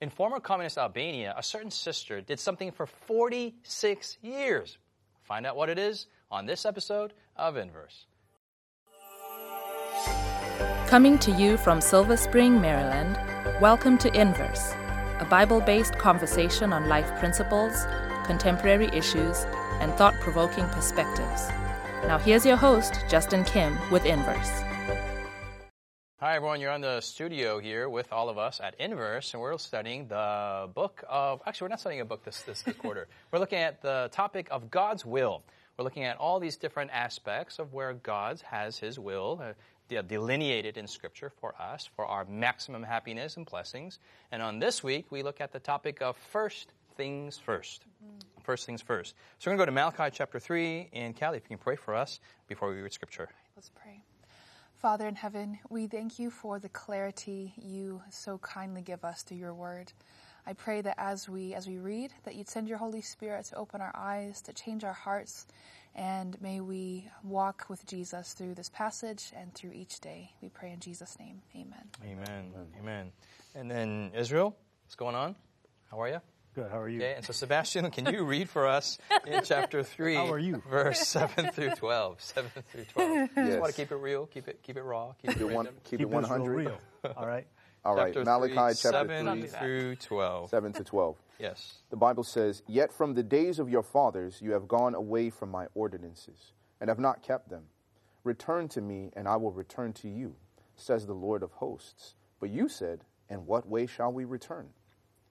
In former communist Albania, a certain sister did something for 46 years. Find out what it is on this episode of Inverse. Coming to you from Silver Spring, Maryland, welcome to Inverse, a Bible based conversation on life principles, contemporary issues, and thought provoking perspectives. Now, here's your host, Justin Kim, with Inverse. Hi, everyone. You're on the studio here with all of us at Inverse, and we're studying the book of. Actually, we're not studying a book this, this, this quarter. We're looking at the topic of God's will. We're looking at all these different aspects of where God has His will. Uh, delineated in Scripture for us, for our maximum happiness and blessings. And on this week, we look at the topic of first things 1st mm-hmm. First things first. So we're going to go to Malachi chapter 3. And Callie, if you can pray for us before we read Scripture. Let's pray. Father in heaven, we thank you for the clarity you so kindly give us through your word. I pray that as we as we read, that you'd send your Holy Spirit to open our eyes, to change our hearts, and may we walk with Jesus through this passage and through each day. We pray in Jesus' name. Amen. Amen. Amen. And then Israel, what's going on? How are you? Good. How are you? Okay. And so Sebastian, can you read for us in chapter three? How are you? Verse seven through twelve. Seven through twelve. Yes. Just want to keep it real. Keep it. Keep it raw. Keep, keep it, one. Keep, keep it one hundred. Real. All right. All right. Chapter Malachi three, chapter seven three through twelve. Seven to twelve. Yes. The Bible says, Yet from the days of your fathers you have gone away from my ordinances, and have not kept them. Return to me, and I will return to you, says the Lord of hosts. But you said, In what way shall we return?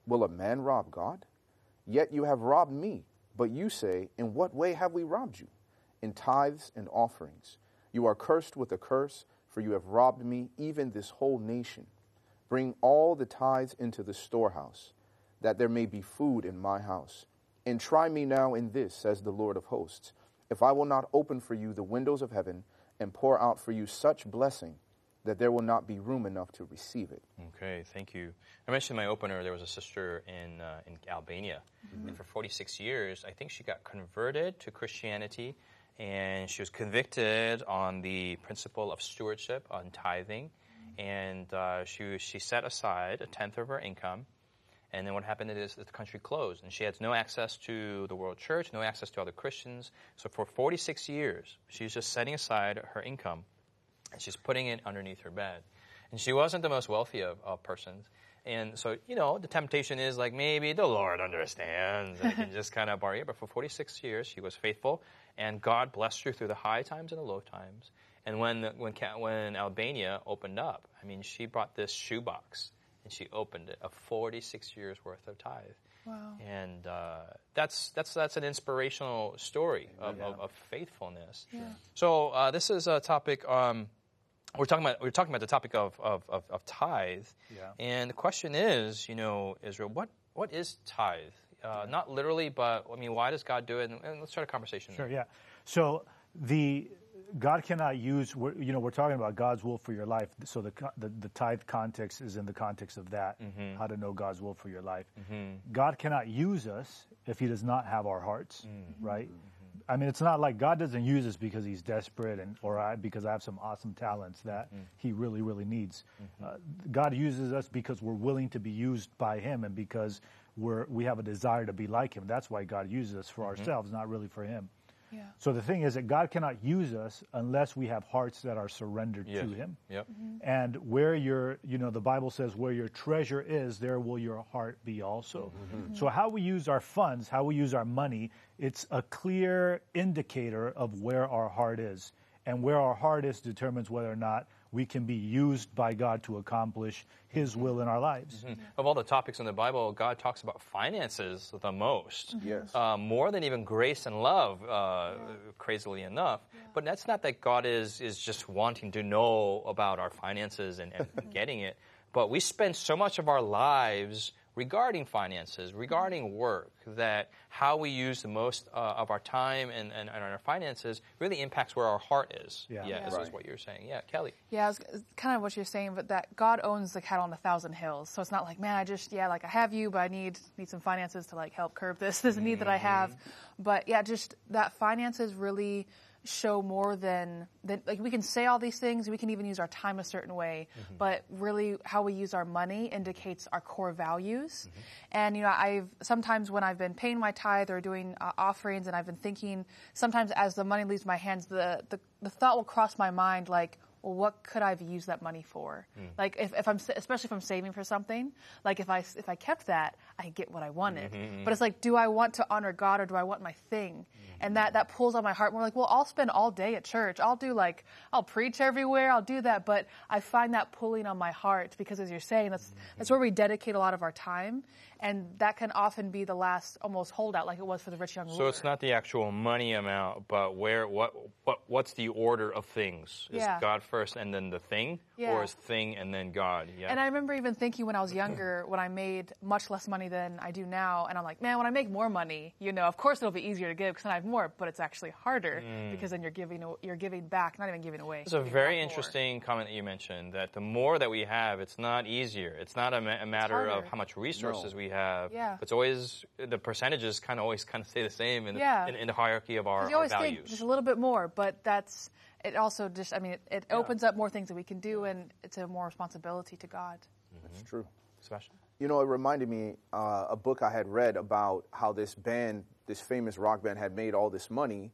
Will a man rob God? Yet you have robbed me. But you say, In what way have we robbed you? In tithes and offerings. You are cursed with a curse, for you have robbed me, even this whole nation. Bring all the tithes into the storehouse that there may be food in my house. And try me now in this, says the Lord of hosts, if I will not open for you the windows of heaven and pour out for you such blessing that there will not be room enough to receive it. Okay, thank you. I mentioned in my opener there was a sister in uh, in Albania, mm-hmm. and for 46 years, I think she got converted to Christianity, and she was convicted on the principle of stewardship on tithing, and uh, she she set aside a tenth of her income and then what happened is the country closed, and she had no access to the world church, no access to other Christians. So for 46 years, she's just setting aside her income, she's putting it underneath her bed. And she wasn't the most wealthy of, of persons. And so, you know, the temptation is like maybe the Lord understands and can just kind of borrow it. But for 46 years, she was faithful, and God blessed her through the high times and the low times. And when, when, when Albania opened up, I mean, she brought this shoebox and she opened it, a 46 years worth of tithe. Wow. And uh, that's, that's, that's an inspirational story of, yeah. of, of faithfulness. Yeah. So uh, this is a topic, um, we're, talking about, we're talking about the topic of, of, of, of tithe. Yeah. And the question is, you know, Israel, what, what is tithe? Uh, not literally, but I mean, why does God do it? And, and let's start a conversation. Sure, there. yeah. So the God cannot use, you know, we're talking about God's will for your life. So the, the, the tithe context is in the context of that, mm-hmm. how to know God's will for your life. Mm-hmm. God cannot use us if he does not have our hearts, mm-hmm. right? Mm-hmm. I mean, it's not like God doesn't use us because he's desperate and, or I, because I have some awesome talents that mm-hmm. he really, really needs. Mm-hmm. Uh, God uses us because we're willing to be used by him and because we're, we have a desire to be like him. That's why God uses us for ourselves, not really for him. Yeah. So the thing is that God cannot use us unless we have hearts that are surrendered yes. to Him. Yep. Mm-hmm. And where your, you know, the Bible says, where your treasure is, there will your heart be also. Mm-hmm. Mm-hmm. So how we use our funds, how we use our money, it's a clear indicator of where our heart is. And where our heart is determines whether or not we can be used by God to accomplish His will in our lives. Mm-hmm. Of all the topics in the Bible, God talks about finances the most. Mm-hmm. Yes. Uh, more than even grace and love, uh, yeah. crazily enough. Yeah. But that's not that God is, is just wanting to know about our finances and, and getting it. But we spend so much of our lives regarding finances, regarding work, that how we use the most uh, of our time and, and, and, our finances really impacts where our heart is. Yeah, yeah, yeah. This right. is what you're saying. Yeah, Callie. Yeah, it's kind of what you're saying, but that God owns the cattle on a thousand hills. So it's not like, man, I just, yeah, like I have you, but I need need some finances to like help curb this, this mm-hmm. need that I have. Mm-hmm. But yeah, just that finances really show more than, than like we can say all these things, we can even use our time a certain way, but really how we use our money indicates our core values. And you know, I've sometimes when I've been paying my tithe or doing uh, offerings, and I've been thinking, sometimes as the money leaves my hands, the the, the thought will cross my mind like. Well, what could I have used that money for? Hmm. Like, if, if I'm, especially if I'm saving for something, like if I, if I kept that, I get what I wanted. Mm-hmm, mm-hmm. But it's like, do I want to honor God or do I want my thing? Mm-hmm. And that, that pulls on my heart more like, well, I'll spend all day at church. I'll do like, I'll preach everywhere. I'll do that. But I find that pulling on my heart because as you're saying, that's, that's where we dedicate a lot of our time. And that can often be the last almost holdout like it was for the rich young ruler. So it's not the actual money amount, but where what what what's the order of things? Is Yeah. God first and then the thing, Yeah. or is thing and then God? Yeah. And I remember even thinking when I was younger, when I made much less money than I do now, and I'm like, man, when I make more money, you know, of course it'll be easier to give because then I have more, but it's actually harder mm. because then you're giving you're giving back, not even giving away. It's a very back more. interesting comment that you mentioned that the more that we have, it's not easier. It's not a, ma- a matter of how much resources No. we have. Yeah. It's always the percentages kind of always kind of stay the same in, Yeah. the, in, in the hierarchy of our, 'Cause you our always values. think just a little bit more, but that's it. Also, just I mean, it, it opens up more things that we can do, and it's a more responsibility to God. It's true. Sebastian? You know, it reminded me uh, a book I had read about how this band, this famous rock band, had made all this money,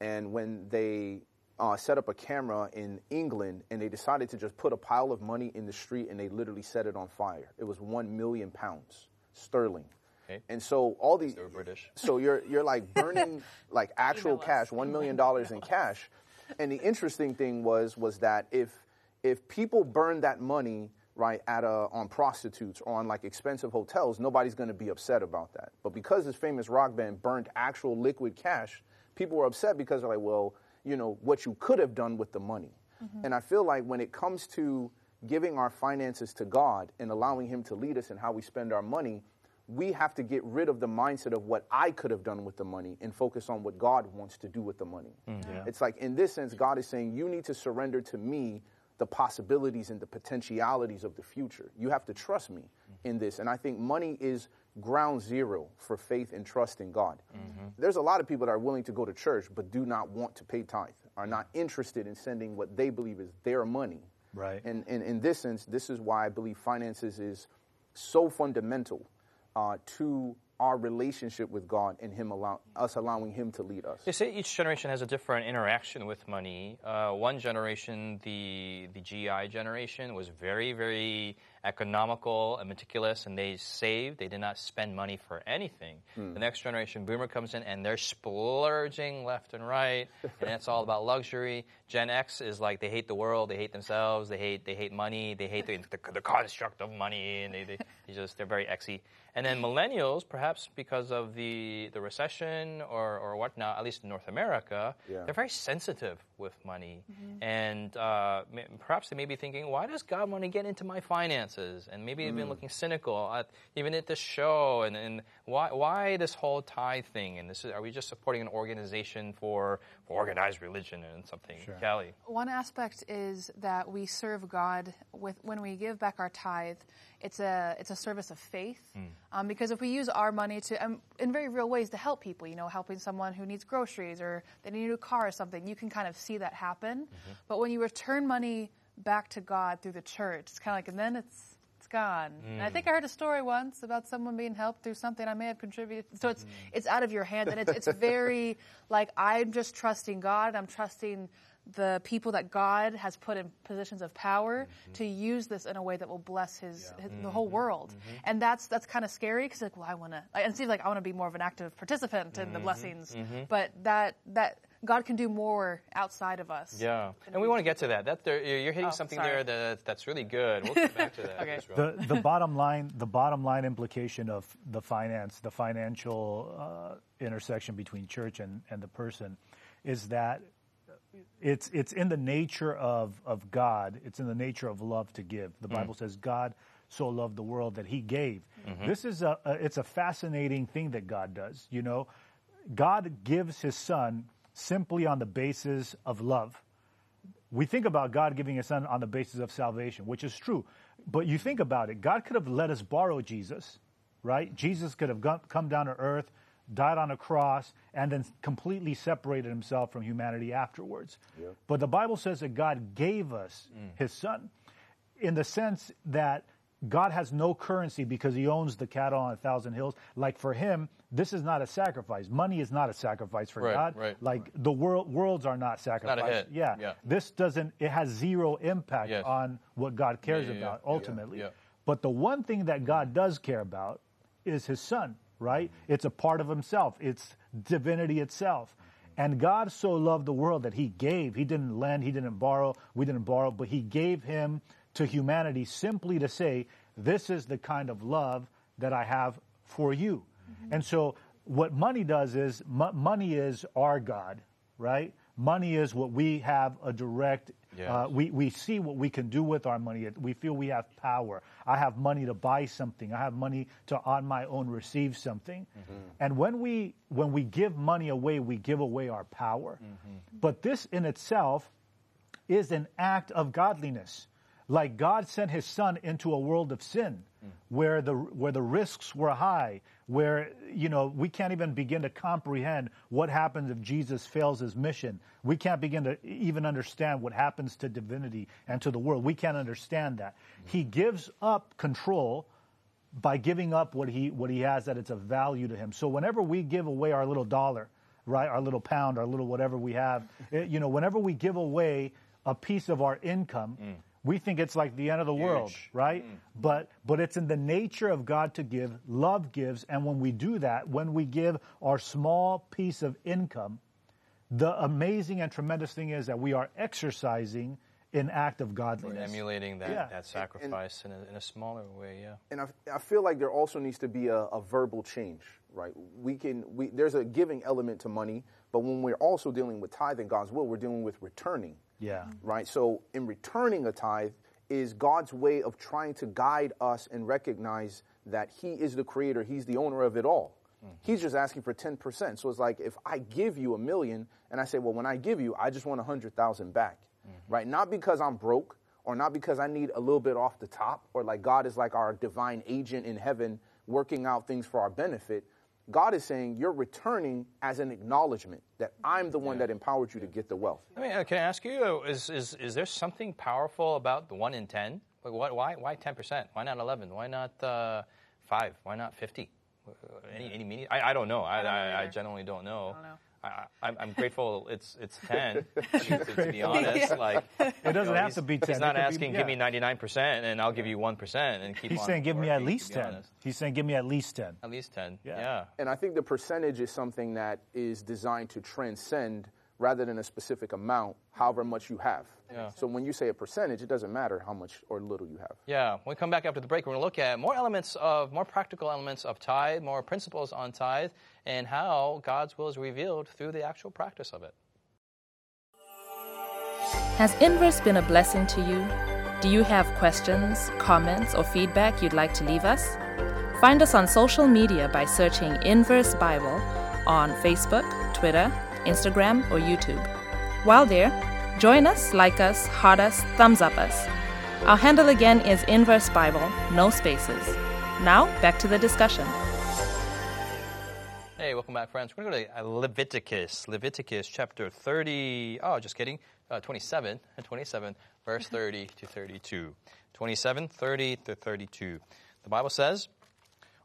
and when they uh, set up a camera in England and they decided to just put a pile of money in the street and they literally set it on fire. It was one million pounds sterling. Okay. And so all these British. So you're you're like burning like actual Email us. cash, one million dollars in cash. And the interesting thing was was that if if people burn that money right at a on prostitutes or on like expensive hotels, nobody's going to be upset about that. But because this famous rock band burned actual liquid cash, people were upset because they're like, well, you know, what you could have done with the money. Mm-hmm. And I feel like when it comes to giving our finances to God and allowing Him to lead us in how we spend our money, we have to get rid of the mindset of what I could have done with the money and focus on what God wants to do with the money. Mm, it's like, in this sense, God is saying, You need to surrender to me the possibilities and the potentialities of the future. You have to trust me mm-hmm. in this. And I think money is ground zero for faith and trust in God. Mm-hmm. There's a lot of people that are willing to go to church but do not want to pay tithe, are not interested in sending what they believe is their money. Right. And, and in this sense, this is why I believe finances is so fundamental uh, to our relationship with God and Him allow us allowing Him to lead us. They say each generation has a different interaction with money. Uh, one generation, the the GI generation, was very, very economical and meticulous, and they saved. They did not spend money for anything. The next generation, Boomer, comes in, and they're splurging left and right, and it's all about luxury. Gen X is like they hate the world, they hate themselves, they hate they hate money, they hate the, the, the construct of money, and they, they, they just they're very exy. And then millennials, perhaps because of the the recession or or whatnot, at least in North America, Yeah. they're very sensitive with money, and uh, ma- perhaps they may be thinking, why does God want to get into my finances? And maybe they've been looking cynical at even at this show, and, and why why this whole tithe thing? And this is, are we just supporting an organization for, for organized religion and something? Callie. One aspect is that we serve God with when we give back our tithe. It's a it's a service of faith, um, because if we use our money to um, in very real ways to help people, you know, helping someone who needs groceries or they need a new car or something, you can kind of see that happen. But when you return money back to God through the church, it's kind of like, and then it's it's gone. And I think I heard a story once about someone being helped through something I may have contributed. So it's it's out of your hands, and it's it's very like I'm just trusting God. I'm trusting the people that God has put in positions of power mm-hmm. to use this in a way that will bless His, his the mm-hmm. whole world. Mm-hmm. And that's that's kind of scary because like, well, I want to. It seems like I want to be more of an active participant in the blessings, but that that God can do more outside of us. Yeah, and we want to get to that. That there, you're hitting Oh, something sorry. there that that's really good. We'll get back to that. Okay. The the bottom line the bottom line implication of the finance the financial uh, intersection between church and, and the person is that it's it's in the nature of of God. It's in the nature of love to give. The mm. Bible says God so loved the world that he gave. Mm-hmm. This is a, a it's a fascinating thing that God does you know. God gives his son simply on the basis of love. We think about God giving his son on the basis of salvation, which is true. But you think about it, God could have let us borrow Jesus, right? Jesus could have come down to earth, died on a cross, and then completely separated himself from humanity afterwards. Yep. But the Bible says that God gave us mm. his son in the sense that God has no currency because he owns the cattle on a thousand hills. Like for him, this is not a sacrifice. Money is not a sacrifice for Right, God. right. Like the world worlds are not sacrificed. Yeah. Yeah. This doesn't it has zero impact Yes. on what God cares Yeah, yeah, about yeah, yeah, ultimately. yeah. But the one thing that God does care about is his son, right? It's a part of himself. It's divinity itself. And God so loved the world that he gave. He didn't lend, he didn't borrow, we didn't borrow, but he gave him to humanity simply to say, this is the kind of love that I have for you. Mm-hmm. And so what money does is mo- money is our God, right? Money is what we have a direct Uh, we, we see what we can do with our money. We feel we have power. I have money to buy something. I have money to on my own receive something. Mm-hmm. And when we when we give money away, we give away our power. Mm-hmm. But this in itself is an act of godliness. Like God sent his son into a world of sin mm. where the where the risks were high, where you know, we can't even begin to comprehend what happens if Jesus fails his mission. We can't begin to even understand what happens to divinity and to the world. We can't understand that. He gives up control by giving up what he what he has that it's of value to him. So whenever we give away our little dollar, right, our little pound, our little whatever we have, it- you know, whenever we give away a piece of our income, mm. We think it's like the end of the world, Huge. right? But but it's in the nature of God to give. Love gives, and when we do that, when we give our small piece of income, the amazing and tremendous thing is that we are exercising an act of godliness. Emulating that, Yeah. that sacrifice in, a, in a smaller way, yeah. and I, I feel like there also needs to be a, a verbal change, right? We can, we, there's a giving element to money, but when we're also dealing with tithing, God's will, we're dealing with returning, Yeah. Mm-hmm. right? So in returning a tithe is God's way of trying to guide us and recognize that He is the creator, He's the owner of it all. Mm-hmm. He's just asking for 10%. So it's like if I give you a million and I say, well, when I give you, I just want a 100,000 back, mm-hmm. right? Not because I'm broke or not because I need a little bit off the top or like God is like our divine agent in heaven working out things for our benefit. God is saying you're returning as an acknowledgement that I'm the one that empowered you to get the wealth. I mean, uh, can I ask you, uh, is, is, is there something powerful about the 1 in 10? Like, what, why, why 10%? Why not 11? Why not uh, 5? Why not 50? Uh, Any, any meaning? I, I don't know. I, don't I, I generally don't know. I don't know. I, I'm, I'm grateful it's it's 10, to, to, to be honest. Like, It doesn't you know, have to be 10. He's not could be- asking, give me 99% and I'll give you 1% and keep on. He's on saying, give me at least 10. honest. He's saying, give me at least 10. At least 10. Yeah. Yeah. And I think the percentage is something that is designed to transcend rather than a specific amount, however much you have. Yeah. So when you say a percentage, it doesn't matter how much or little you have. Yeah, when we come back after the break, we're going to look at more elements of, more practical elements of tithe, more principles on tithe, and how God's will is revealed through the actual practice of it. Has Inverse been a blessing to you? Do you have questions, comments, or feedback you'd like to leave us? Find us on social media by searching Inverse Bible on Facebook, Twitter, Instagram, or YouTube. While there, join us, like us, heart us, thumbs up us. Our handle again is Inverse Bible, no spaces. Now, back to the discussion. Hey, welcome back, friends. We're going to go to uh, Leviticus, Leviticus chapter 30. Oh, just kidding. Uh, 27, 27, verse 30 to 32. 27, 30 to 32. The Bible says,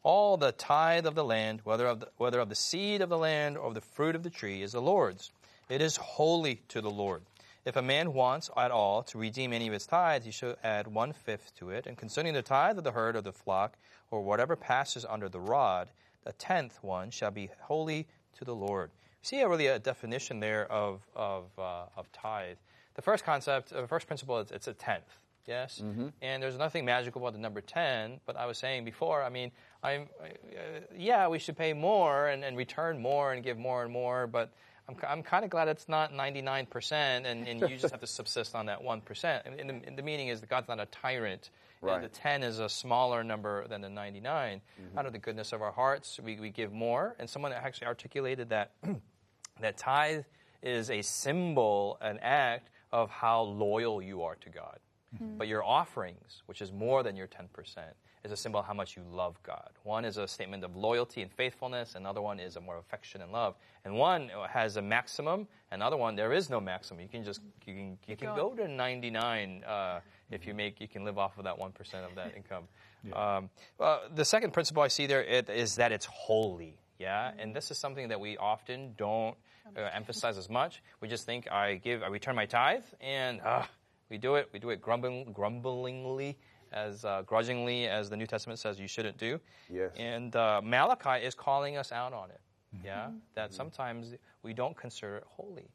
All the tithe of the land, whether of the, whether of the seed of the land or of the fruit of the tree, is the Lord's. It is holy to the Lord. If a man wants at all to redeem any of his tithes, he shall add one fifth to it. And concerning the tithe of the herd or the flock, or whatever passes under the rod, the tenth one shall be holy to the Lord. See, a really a definition there of of uh, of tithe. The first concept, the first principle is it's a tenth. Yes, and there's nothing magical about the number ten. But I was saying before, I mean, I'm uh, yeah, we should pay more and, and return more and give more and more, but. I'm, I'm kind of glad it's not 99% and, and you just have to subsist on that 1%. And, and the, and the meaning is that God's not a tyrant. And Right. the 10 is a smaller number than the 99. Out of the goodness of our hearts, we, we give more. And someone actually articulated that that tithe is a symbol, an act of how loyal you are to God. But your offerings, which is more than your 10%, is a symbol of how much you love God. One is a statement of loyalty and faithfulness. Another one is a more affection and love. And one has a maximum. Another one there is no maximum. You can just you can you can go to 99 uh, if you make you can live off of that one percent of that income. Um, well, the second principle I see there it, is that it's holy. Yeah, and this is something that we often don't uh, emphasize as much. We just think I give, I return my tithe, and uh, we do it. We do it grumbling, grumblingly, as uh, grudgingly as the New Testament says you shouldn't do. Yes. And uh, Malachi is calling us out on it. Yeah, that sometimes we don't consider it holy.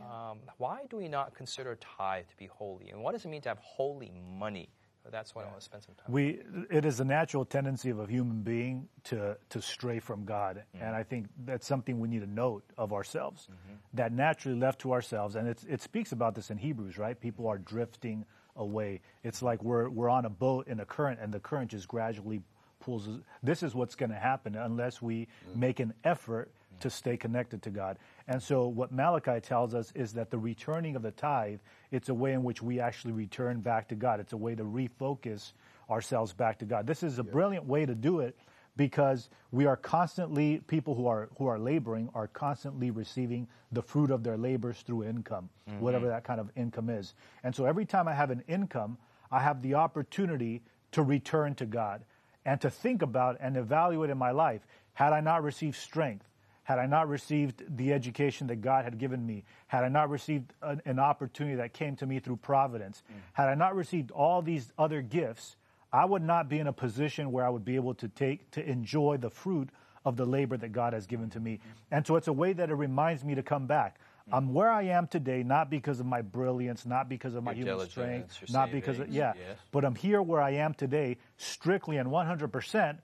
Um, why do we not consider tithe to be holy? And what does it mean to have holy money? That's what I want to spend some time. We, it is a natural tendency of a human being to, to stray from God. Mm-hmm. And I think that's something we need to note of ourselves. That naturally left to ourselves, and it's, it speaks about this in Hebrews, right? People are drifting away. It's like we're, we're on a boat in a current, and the current just gradually pulls us. This is what's going to happen unless we make an effort to stay connected to God. And so what Malachi tells us is that the returning of the tithe, it's a way in which we actually return back to God. It's a way to refocus ourselves back to God. This is a brilliant way to do it because we are constantly people who are who are laboring are constantly receiving the fruit of their labors through income, mm-hmm. whatever that kind of income is. And so every time I have an income, I have the opportunity to return to God and to think about and evaluate in my life had I not received strength, had I not received the education that God had given me, had I not received an, an opportunity that came to me through providence, had I not received all these other gifts, I would not be in a position where I would be able to take to enjoy the fruit of the labor that God has given to me. And so it's a way that it reminds me to come back. I'm where I am today, not because of my brilliance, not because of my Your human strength, not because of, yeah, yes. but I'm here where I am today, strictly and 100%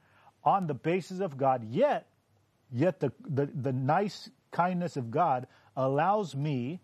on the basis of God. Yet, yet the, the, the nice kindness of God allows me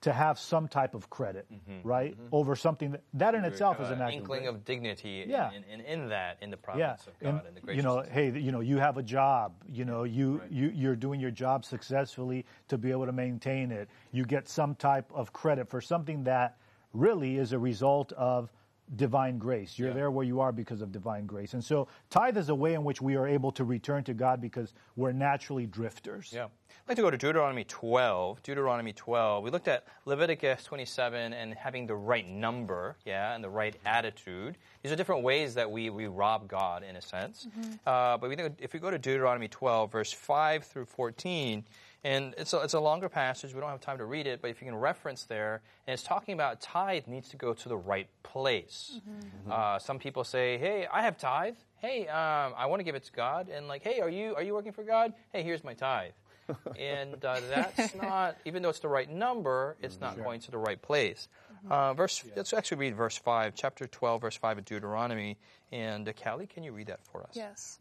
to have some type of credit, mm-hmm. right? Mm-hmm. Over something that, that in itself is an act inkling grace. of dignity Yeah. in, in, in that, in the yeah, providence of God and, and, the you know, hey, you know, you have a job. You know, you you you're doing your job successfully to be able to maintain it. You get some type of credit for something that really is a result of divine grace. You're Yeah. there where you are because of divine grace. And so, tithe is a way in which we are able to return to God because we're naturally drifters. Yeah. I'd like to go to Deuteronomy 12. Deuteronomy 12. We looked at Leviticus 27 and having the right number, yeah, and the right attitude. These are different ways that we, we rob God, in a sense. Uh, but we think if we go to Deuteronomy 12, verse 5 through 14, and it's a, it's a longer passage. We don't have time to read it, but if you can reference there, and it's talking about tithe needs to go to the right place. Uh, some people say, "Hey, I have tithe. Hey, um, I want to give it to God." And like, "Hey, are you are you working for God? Hey, here's my tithe." and uh, that's not, even though it's the right number, it's not going to the right place. Uh, verse. Let's actually read verse five, chapter twelve, verse five of Deuteronomy. And uh, Callie, can you read that for us? Yes.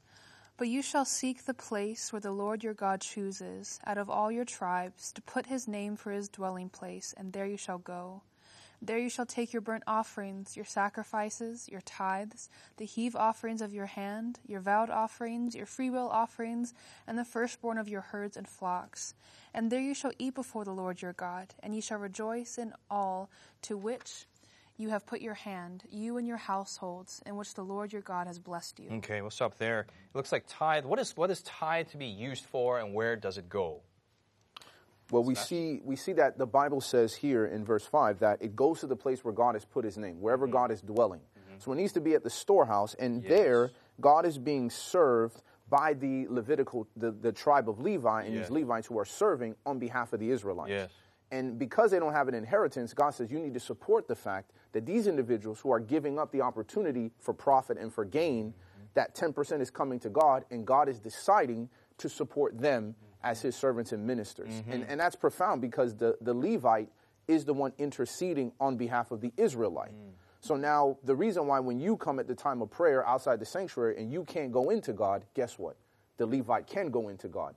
But you shall seek the place where the Lord your God chooses, out of all your tribes, to put his name for his dwelling place, and there you shall go. There you shall take your burnt offerings, your sacrifices, your tithes, the heave offerings of your hand, your vowed offerings, your freewill offerings, and the firstborn of your herds and flocks. And there you shall eat before the Lord your God, and ye shall rejoice in all to which you have put your hand, you and your households, in which the Lord your God has blessed you. Okay, we'll stop there. It looks like tithe. What is what is tithe to be used for, and where does it go? Well, we see we see that the Bible says here in verse five that it goes to the place where God has put His name, wherever Mm-hmm. God is dwelling. So it needs to be at the storehouse, and there God is being served by the Levitical, the, the tribe of Levi, and Yes. these Levites who are serving on behalf of the Israelites. Yes. And because they don't have an inheritance, God says you need to support the fact that these individuals who are giving up the opportunity for profit and for gain, that 10% is coming to God, and God is deciding to support them as his servants and ministers. Mm-hmm. And, and that's profound because the, the Levite is the one interceding on behalf of the Israelite. Mm. So now, the reason why when you come at the time of prayer outside the sanctuary and you can't go into God, guess what? The Levite can go into God.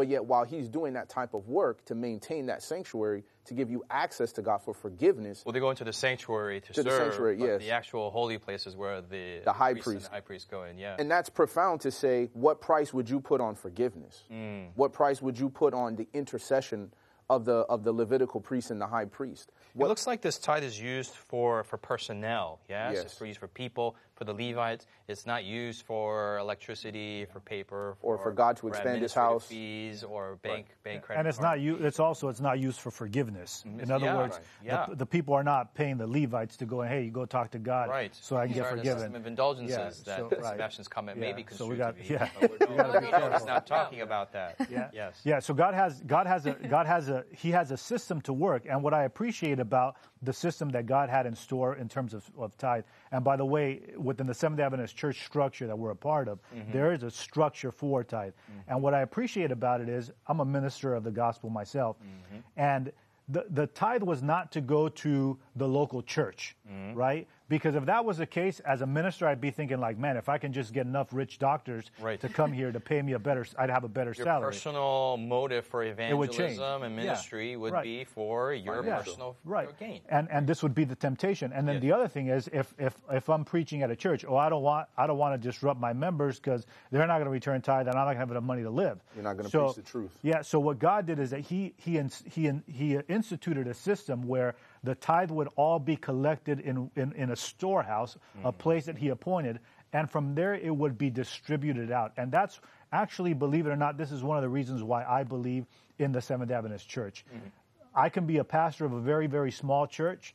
But yet, while he's doing that type of work to maintain that sanctuary, to give you access to God for forgiveness, Well, they go into the sanctuary to, To the serve. sanctuary, yes. The actual holy places where the, The high priest, the high priest go in. Yeah. And that's profound to say, what price would you put on forgiveness? Mm. What price would you put on the intercession of the of the Levitical priest and the high priest? it looks like this tithe is used for, for personnel, yes? Yes. It's for used for people, for the Levites. It's not used for electricity, for paper, Or for God to expand his house. fees or bank bank credit. and it's card. not you. It's also it's not used for forgiveness. Mm-hmm. In other Yeah, words, right. Yeah. the, the people are not paying the Levites to go and hey, you go talk to God, Right. so I can get Sorry, the forgiven. system of indulgences Yeah, that so- right. Sebastian's comment may Yeah, be so construed we got- to be. yeah. But we're, We no, no, he's not talking about that. Yeah. Yes. Yeah. So God has God has a God has a He has a system to work, and what I appreciate about the system that God had in store in terms of, of tithe. And by the way, within the Seventh Adventist Church structure that we're a part of, Mm-hmm. there is a structure for tithe. And what I appreciate about it is I'm a minister of the gospel myself, Mm-hmm. and the, the tithe was not to go to the local church, Mm-hmm. right? Because if that was the case, as a minister, I'd be thinking like, man, if I can just get enough rich doctors Right. to come here to pay me a better, I'd have a better salary. Your salary. personal motive for would change. evangelism and Yeah. ministry would Right. be for your Yeah. personal right. gain. And and this would be the temptation. And then Yes. the other thing is if if if I'm preaching at a church, oh I don't want I don't want to disrupt my members because they're not going to return tithe and I'm not going to have enough money to live. You're not gonna So- preach the truth. Yeah. So what God did is that he he he he instituted a system where the tithe would all be collected in in, in a storehouse, a place that he appointed, and from there it would be distributed out. And that's actually, believe it or not, this is one of the reasons why I believe in the Seventh Adventist Church. I can be a pastor of a very, very small church.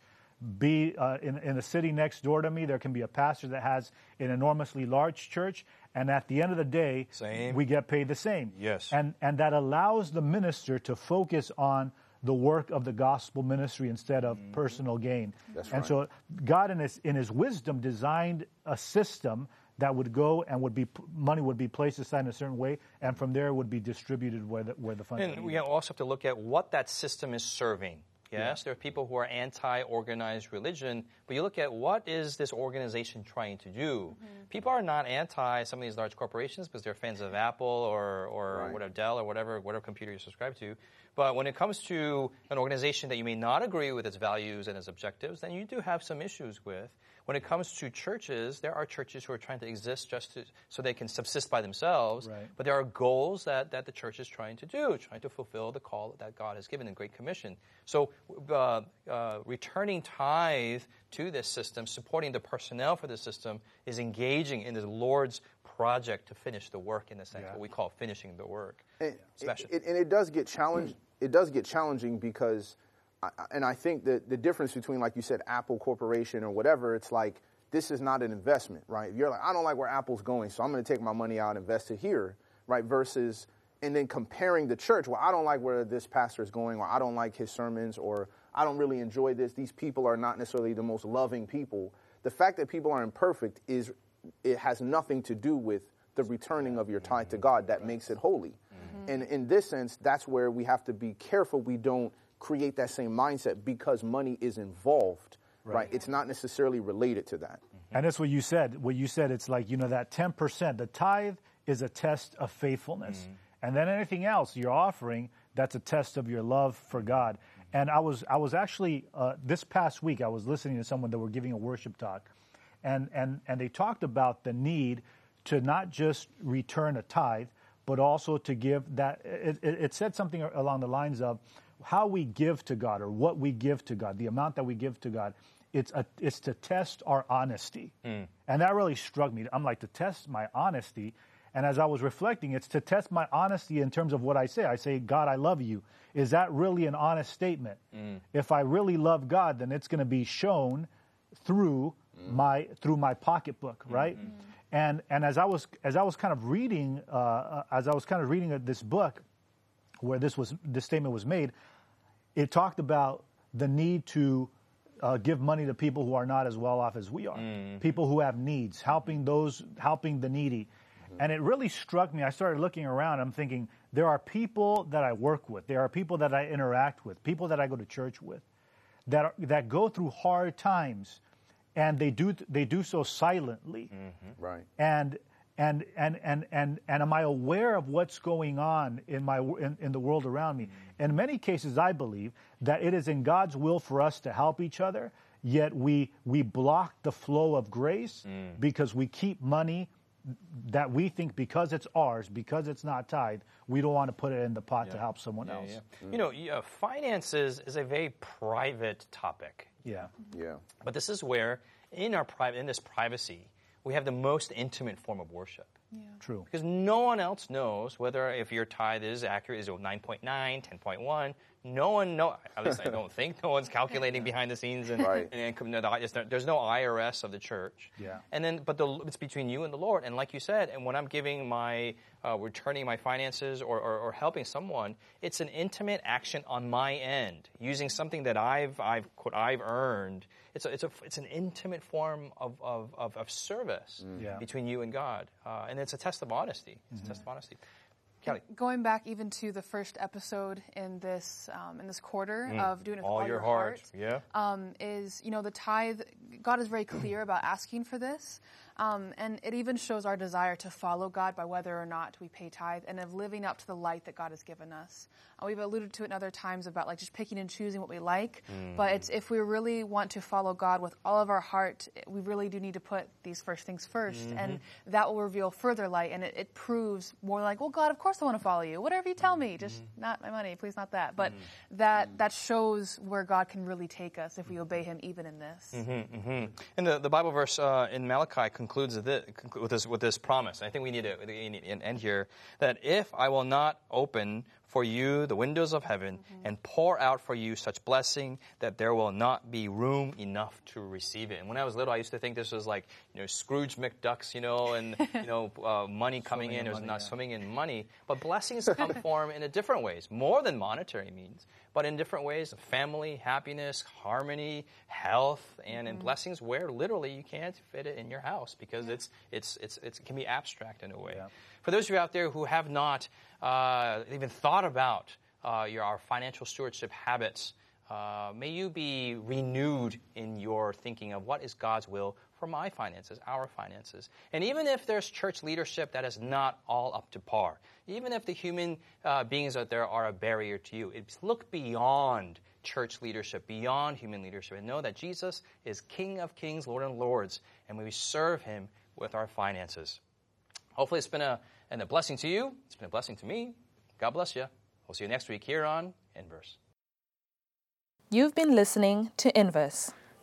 Be uh, in, in the city next door to me, there can be a pastor that has an enormously large church, and at the end of the day, Same. we get paid the same. Yes. and and that allows the minister to focus on the work of the gospel ministry instead of mm-hmm. personal gain. That's and right. so God, in His in His wisdom, designed a system that would go and would be money would be placed aside in a certain way, and from there would be distributed where the where the funds. are And we also have to look at what that system is serving. Yes, there are people who are anti-organized religion, but you look at what is this organization trying to do. Mm-hmm. People are not anti some of these large corporations because they're fans of Apple or or Right. whatever Dell or whatever whatever computer you subscribe to. But when it comes to an organization that you may not agree with its values and its objectives, then you do have some issues with. When it comes to churches, there are churches who are trying to exist just to, so they can subsist by themselves. Right. But there are goals that, that the church is trying to do, trying to fulfill the call that God has given in Great Commission. So, uh, uh, returning tithe to this system, supporting the personnel for the system, is engaging in the Lord's project to finish the work, in a sense, Yeah. what we call finishing the work. And Sebastian. it, and it does get challenged. It does get challenging because, I- I- and I think that the difference between, like you said, Apple Corporation or whatever, it's like this is not an investment, right? You're like, I don't like where Apple's going, so I'm going to take my money out and invest it here, right? Versus, and then comparing the church. Well, I don't like where this pastor is going, or I don't like his sermons, or I don't really enjoy this. These people are not necessarily the most loving people. The fact that people are imperfect is it has nothing to do with the returning of your tithe to God that makes it holy. Mm-hmm. And in this sense, that's where we have to be careful we don't create that same mindset because money is involved, right? It's not necessarily related to that. And that's what you said. What you said, it's like, you know, that 10%, the tithe is a test of faithfulness. And then anything else you're offering, that's a test of your love for God. And I was, I was actually, uh, this past week, I was listening to someone that were giving a worship talk. And, and, and they talked about the need to not just return a tithe, but also to give that. It, it, it said something along the lines of how we give to God or what we give to God, the amount that we give to God. It's, a, it's to test our honesty. And that really struck me. I'm like, to test my honesty. And as I was reflecting, it's to test my honesty in terms of what I say. I say, God, I love you. Is that really an honest statement? If I really love God, then it's going to be shown through my through my pocketbook, right? And and as I was as I was kind of reading uh, uh, as I was kind of reading uh, this book where this was this statement was made, it talked about the need to uh, give money to people who are not as well off as we are, mm-hmm. people who have needs, helping those helping the needy. Mm-hmm. And it really struck me. I started looking around. I'm thinking there are people that I work with, there are people that I interact with, people that I go to church with, that are, that go through hard times, and they do they do so silently. Mm-hmm. Right. And and and and and and am I aware of what's going on in my in, in the world around me? Mm. In many cases, I believe that it is in God's will for us to help each other. Yet we we block the flow of grace mm. because we keep money that we think because it's ours, because it's not tithe, we don't want to put it in the pot to help someone else. Yeah. You know, yeah, uh, finances is a very private topic. Yeah. Yeah. But this is where, in our private, in this privacy, we have the most intimate form of worship. True. Because no one else knows whether if your tithe is accurate, is it 9.9, 10.1. No one know. At least I don't think no one's calculating behind the scenes, and, Right. and, and no, the- there's no IRS of the church. Yeah. And then, but the, it's between you and the Lord. And like you said, and when I'm giving my, uh, returning my finances or, or, or helping someone, it's an intimate action on my end, using something that I've, I've, quote, I've earned. It's a, it's a, it's an intimate form of, of, of, of service Yeah. between you and God, uh, and it's a test of honesty. It's a test of honesty. Callie, Going back even to the first episode in this um, in this quarter of doing it with all, your heart, yeah. um, is you know the tithe. God is very clear about asking for this, um, and it even shows our desire to follow God by whether or not we pay tithe and of living up to the light that God has given us. Uh, we've alluded to it in other times about like just picking and choosing what we like, mm-hmm. but it's if we really want to follow God with all of our heart, we really do need to put these first things 1st and mm-hmm. that will reveal further light, and it, it proves more like, well, God, of course I want to follow you. Whatever you tell me, mm-hmm. just not my money, please, not that. But that that shows where God can really take us if we obey Him, even in this. And the, the Bible verse uh, in Malachi concludes with this, with this promise. I think we need to we need to end here that if I will not open for you the windows of heaven and pour out for you such blessing that there will not be room enough to receive it. And when I was little, I used to think this was like you know Scrooge McDucks, you know, and you know uh, money coming in, in or money, not yeah. swimming in money. But blessings come form in a different ways, more than monetary means, but in different ways of family, happiness, harmony, health, and in blessings where literally you can't fit it in your house because it's, it's, it's, it's, it can be abstract in a way. Yeah. For those of you out there who have not uh, even thought about uh, your, our financial stewardship habits, uh, may you be renewed in your thinking of what is God's will for my finances, our finances. And even if there's church leadership that is not all up to par, even if the human uh, beings out there are a barrier to you, it's look beyond church leadership, beyond human leadership, and know that Jesus is King of kings, Lord of lords, and we serve him with our finances. Hopefully, it's been a, and a blessing to you. It's been a blessing to me. God bless you. We'll see you next week here on Inverse. You've been listening to Inverse,